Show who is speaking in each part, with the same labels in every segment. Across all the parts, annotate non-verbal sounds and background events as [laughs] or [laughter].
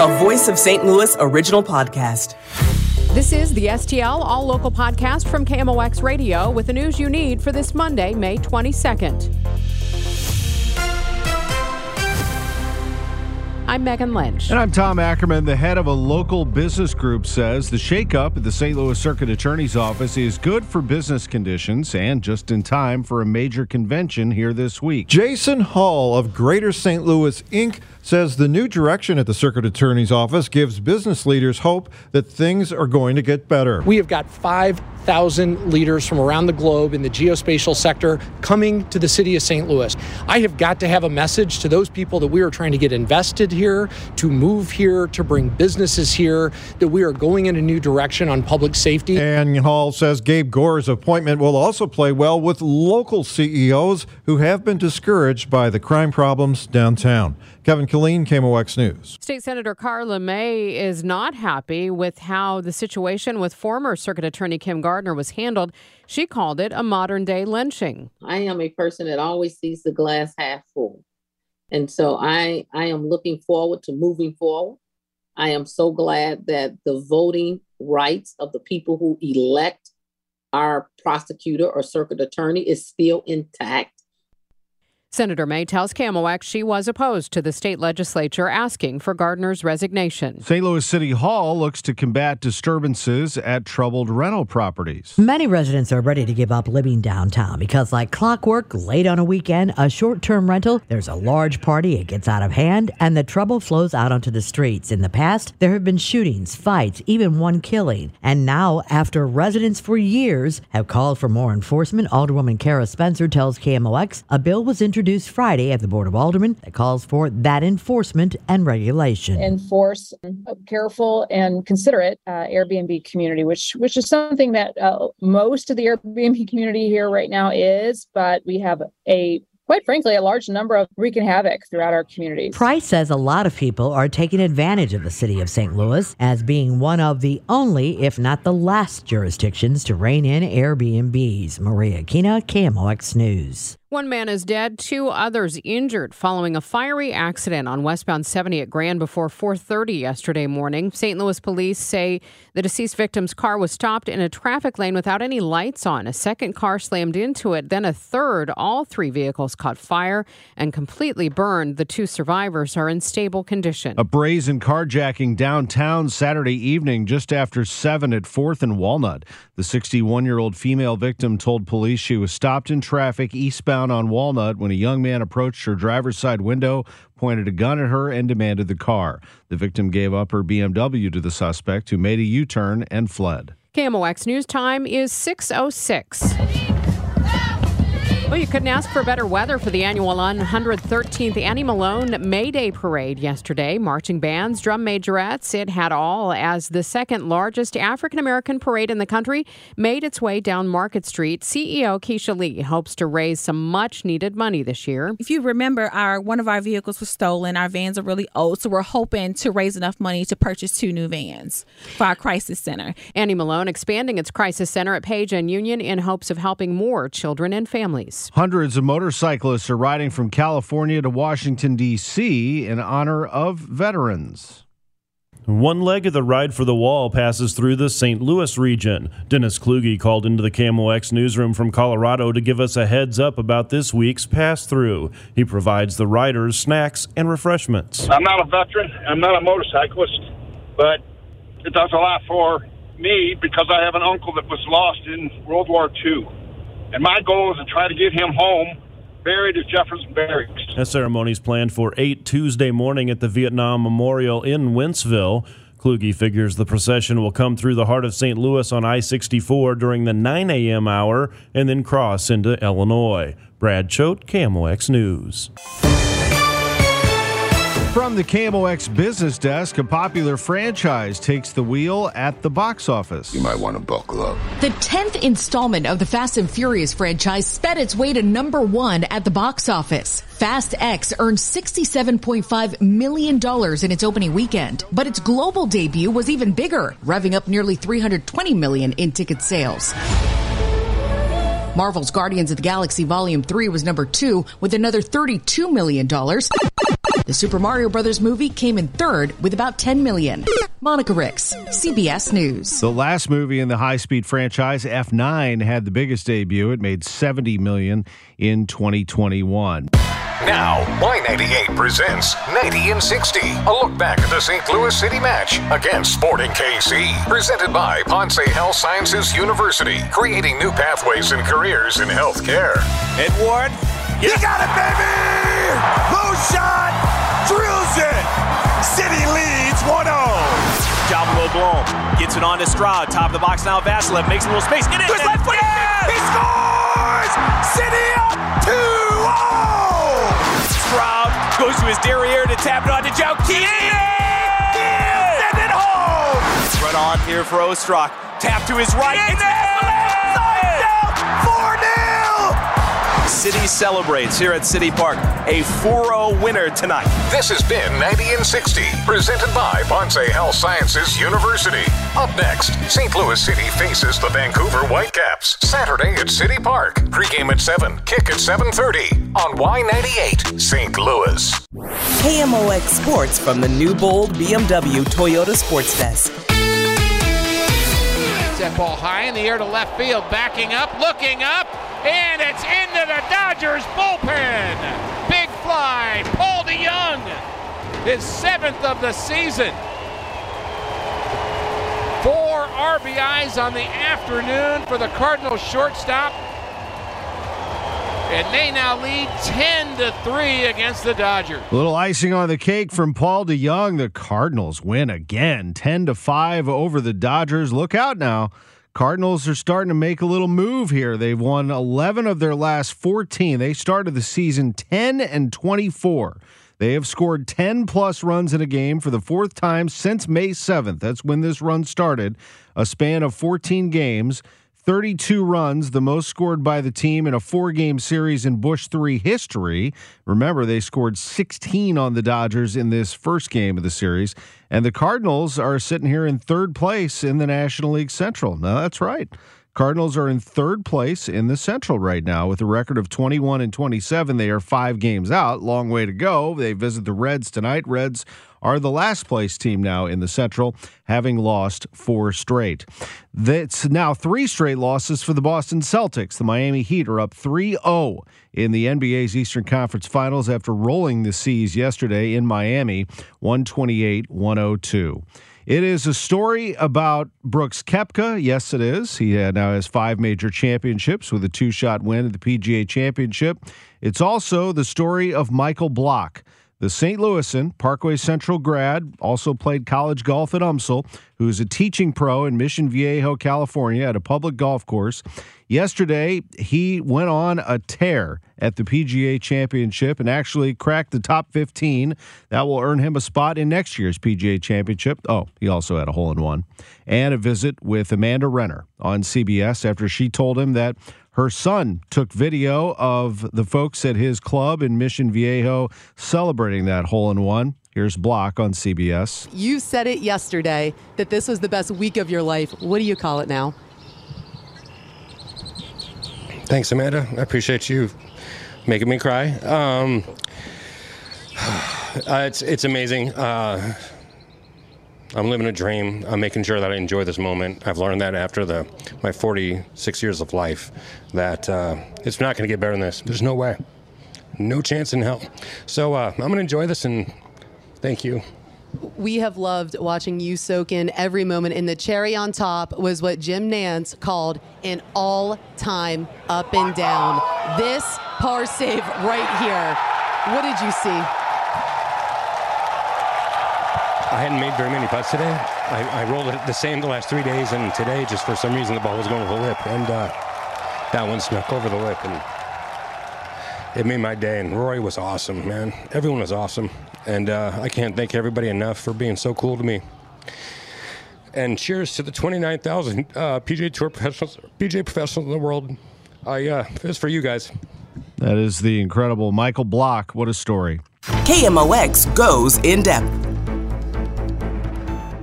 Speaker 1: a Voice of St. Louis original podcast.
Speaker 2: This is the STL All Local podcast from KMOX Radio with the news you need for this Monday, May 22nd. I'm Megan Lynch.
Speaker 3: And I'm Tom Ackerman. The head of a local business group says the shakeup at the St. Louis Circuit Attorney's Office is good for business conditions and just in time for a major convention here this week.
Speaker 4: Jason Hall of Greater St. Louis Inc. says the new direction at the Circuit Attorney's Office gives business leaders hope that things are going to get better.
Speaker 5: We have got 5,000 leaders from around the globe in the geospatial sector coming to the city of St. Louis. I have got to have a message to those people that we are trying to get invested here, to move here, to bring businesses here, that we are going in a new direction on public safety.
Speaker 4: And Hall says Gabe Gore's appointment will also play well with local CEOs who have been discouraged by the crime problems downtown. Kevin Killeen, KMOX News.
Speaker 2: State Senator Karla May is not happy with how the situation with former Circuit Attorney Kim Gardner was handled. She called it a modern day lynching.
Speaker 6: I am a person that always sees the glass half full. And so I, I am looking forward to moving forward. I am so glad that the voting rights of the people who elect our prosecutor or circuit attorney is still intact.
Speaker 2: Senator May tells KMOX she was opposed to the state legislature asking for Gardner's resignation.
Speaker 3: St. Louis City Hall looks to combat disturbances at troubled rental properties.
Speaker 7: Many residents are ready to give up living downtown because, like clockwork, late on a weekend, a short term rental, there's a large party, it gets out of hand, and the trouble flows out onto the streets. In the past, there have been shootings, fights, even one killing. And now, after residents for years have called for more enforcement, Alderwoman Cara Spencer tells KMOX a bill was introduced introduced Friday at the Board of Aldermen that calls for that enforcement and regulation.
Speaker 8: Enforce a careful and considerate uh, Airbnb community, which which is something that uh, most of the Airbnb [laughs] community here right now is, but we have a quite frankly, a large number of wreaking havoc throughout our communities.
Speaker 7: Price says a lot of people are taking advantage of the city of St. Louis as being one of the only, if not the last, jurisdictions to rein in Airbnbs. Maria Kina, KMOX News.
Speaker 2: One man is dead, two others injured following a fiery accident on westbound 70 at Grand before 4:30 yesterday morning. St. Louis police say the deceased victim's car was stopped in a traffic lane without any lights on. A second car slammed into it, then a third. All three vehicles caught fire and completely burned. The two survivors are in stable condition.
Speaker 3: A brazen carjacking downtown Saturday evening just after 7 at 4th and Walnut. The 61-year-old female victim told police she was stopped in traffic eastbound on Walnut when a young man approached her driver's side window, pointed a gun at her, and demanded the car. The victim gave up her BMW to the suspect, who made a U turn and fled.
Speaker 2: KMOX News Time is 606. Well, you couldn't ask for better weather for the annual 113th Annie Malone May Day Parade yesterday. Marching bands, drum majorettes, it had all as the second largest African American parade in the country made its way down Market Street. CEO Keisha Lee hopes to raise some much needed money this year.
Speaker 9: If you remember, our one of our vehicles was stolen. Our vans are really old, so we're hoping to raise enough money to purchase two new vans for our crisis center.
Speaker 2: Annie Malone expanding its crisis center at Page and Union in hopes of helping more children and families.
Speaker 3: Hundreds of motorcyclists are riding from California to Washington, D.C. in honor of veterans.
Speaker 10: One leg of the ride for the wall passes through the St. Louis region. Dennis Kluge called into the KMOX newsroom from Colorado to give us a heads up about this week's pass through. He provides the riders snacks and refreshments.
Speaker 11: I'm not a veteran, I'm not a motorcyclist, but it does a lot for me because I have an uncle that was lost in World War II. And my goal is to try to get him home buried at Jefferson Barracks.
Speaker 10: A ceremony is planned for 8 Tuesday morning at the Vietnam Memorial in Wentzville. Kluge figures the procession will come through the heart of St. Louis on I 64 during the 9 a.m. hour and then cross into Illinois. Brad Choate, KMOX News.
Speaker 3: From the KMOX business desk, a popular franchise takes the wheel at the box office.
Speaker 12: You might want to buckle up.
Speaker 13: The 10th installment of the Fast and Furious franchise sped its way to number one at the box office. Fast X earned $67.5 million in its opening weekend, but its global debut was even bigger, revving up nearly 320 million in ticket sales. Marvel's Guardians of the Galaxy Volume 3 was number two with another $32 million. The The Super Mario Brothers movie came in third with about 10 million. Monica Ricks, CBS News.
Speaker 3: The last movie in the high-speed franchise, F9, had the biggest debut. It made 70 million in 2021.
Speaker 12: Now, Y98 presents 90 and 60, a look back at the St. Louis City match against Sporting KC. Presented by Ponce Health Sciences University, creating new pathways and careers in healthcare.
Speaker 14: Edward, you got it, baby! Low shot, drills it! City leads 1 0. Job Blom gets it on to Stroud, top of the box now. Vassilev makes a little space. In it, His left foot, he scores! City up 2 0! Stroud goes to his derriere to tap it on to Keane. Send it home! Run on here for Ostrak. Tap to his right. It's Side down, 4 0! City celebrates here at City Park. A 4 0 winner tonight.
Speaker 12: This has been 90 and 60, presented by Ponce Health Sciences University. Up next, St. Louis City faces the Vancouver Whitecaps. Saturday at City Park. Pregame at 7, kick at 7.30 on Y98 St. Louis.
Speaker 1: KMOX Sports from the new bold BMW Toyota Sports Desk.
Speaker 15: That ball high in the air to left field, backing up, looking up, and it's into the Dodgers bullpen. Big fly, Paul DeJong, his seventh of the season. Four RBIs on the afternoon for the Cardinals shortstop. And they now lead 10 to 3 against the Dodgers.
Speaker 3: A little icing on the cake from Paul DeJong. The Cardinals win again, 10 to 5 over the Dodgers. Look out now. Cardinals are starting to make a little move here. They've won 11 of their last 14. They started the season 10 and 24. They have scored 10 plus runs in a game for the fourth time since May 7th. That's when this run started. A span of 14 games. 32 runs, the most scored by the team in a four game series in Busch 3 history. Remember, they scored 16 on the Dodgers in this first game of the series. And the Cardinals are sitting here in third place in the National League Central. Now, that's right. Cardinals are in third place in the Central right now with a record of 21 and 27. They are five games out. Long way to go. They visit the Reds tonight. Reds are the last place team now in the Central, having lost four straight. That's now three straight losses for the Boston Celtics. The Miami Heat are up 3 0 in the NBA's Eastern Conference Finals after rolling the C's yesterday in Miami, 128 102. It is a story about Brooks Koepka. Yes, it is. He uh, now has five major championships with a two shot win at the PGA Championship. It's also the story of Michael Block. The St. Louisan, Parkway Central grad, also played college golf at UMSL, who is a teaching pro in Mission Viejo, California, at a public golf course. Yesterday, he went on a tear at the PGA Championship and actually cracked the top 15. That will earn him a spot in next year's PGA Championship. Oh, he also had a hole in one. And a visit with Amanda Renner on CBS after she told him that her son took video of the folks at his club in Mission Viejo celebrating that hole in one. Here's Block on CBS.
Speaker 16: You said it yesterday that this was the best week of your life. What do you call it now?
Speaker 17: Thanks, Amanda. I appreciate you making me cry. Um, [sighs] uh, it's it's amazing. Uh, I'm living a dream. I'm making sure that I enjoy this moment. I've learned that after the my 46 years of life that uh, it's not going to get better than this. There's no way, no chance in hell. So uh, I'm going to enjoy this and thank you.
Speaker 16: We have loved watching you soak in every moment. And the cherry on top was what Jim Nantz called an all-time up and down. This par save right here. What did you see?
Speaker 17: I hadn't made very many putts today. I, I rolled it the same the last three days, and today, just for some reason, the ball was going over the lip, and uh, that one snuck over the lip, and it made my day. And Rory was awesome, man. Everyone was awesome, and uh, I can't thank everybody enough for being so cool to me. And cheers to the 29,000 uh, PGA Tour professionals, PGA professionals in the world. I uh, it's for you guys.
Speaker 3: That is the incredible Michael Block. What a story.
Speaker 1: KMOX goes in depth.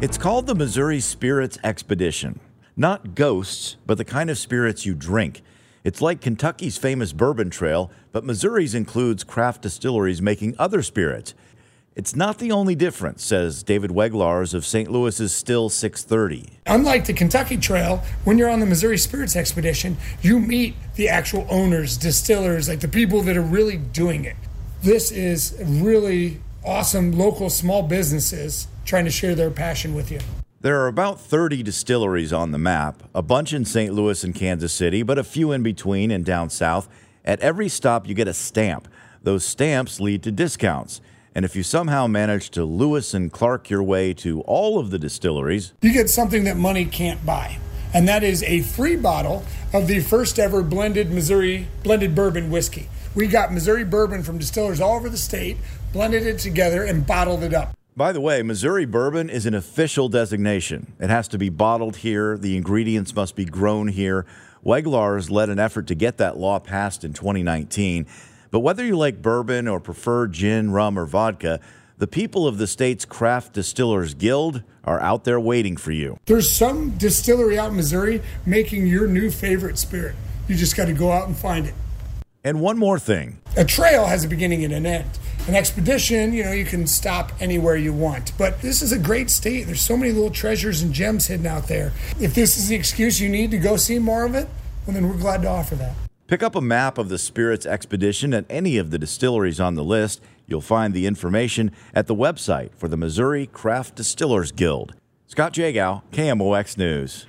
Speaker 18: It's called the Missouri Spirits Expedition. Not ghosts, but the kind of spirits you drink. It's like Kentucky's famous bourbon trail, but Missouri's includes craft distilleries making other spirits. It's not the only difference, says David Weglarz of St. Louis's Still 630.
Speaker 19: Unlike the Kentucky Trail, when you're on the Missouri Spirits Expedition, you meet the actual owners, distillers, like the people that are really doing it. This is really awesome local small businesses trying to share their passion with you.
Speaker 18: There are about 30 distilleries on the map, a bunch in St. Louis and Kansas City, but a few in between and down south. At every stop, you get a stamp. Those stamps lead to discounts. And if you somehow manage to Lewis and Clark your way to all of the distilleries,
Speaker 19: you get something that money can't buy. And that is a free bottle of the first ever blended Missouri blended bourbon whiskey. We got Missouri bourbon from distillers all over the state, blended it together, and bottled it up.
Speaker 18: By the way, Missouri bourbon is an official designation. It has to be bottled here, the ingredients must be grown here. Weglarz led an effort to get that law passed in 2019. But whether you like bourbon or prefer gin, rum, or vodka, the people of the state's Craft Distillers Guild are out there waiting for you.
Speaker 19: There's some distillery out in Missouri making your new favorite spirit. You just got to go out and find it.
Speaker 18: And one more thing
Speaker 19: a trail has a beginning and an end. An expedition, you know, you can stop anywhere you want. But this is a great state. There's so many little treasures and gems hidden out there. If this is the excuse you need to go see more of it, well, then we're glad to offer that.
Speaker 18: Pick up a map of the Spirits Expedition at any of the distilleries on the list. You'll find the information at the website for the Missouri Craft Distillers Guild. Scott Jagow, KMOX News.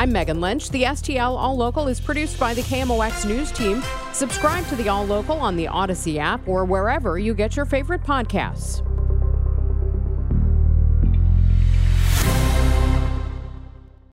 Speaker 2: I'm Megan Lynch. The STL All Local is produced by the KMOX News team. Subscribe to the All Local on the Odyssey app or wherever you get your favorite podcasts.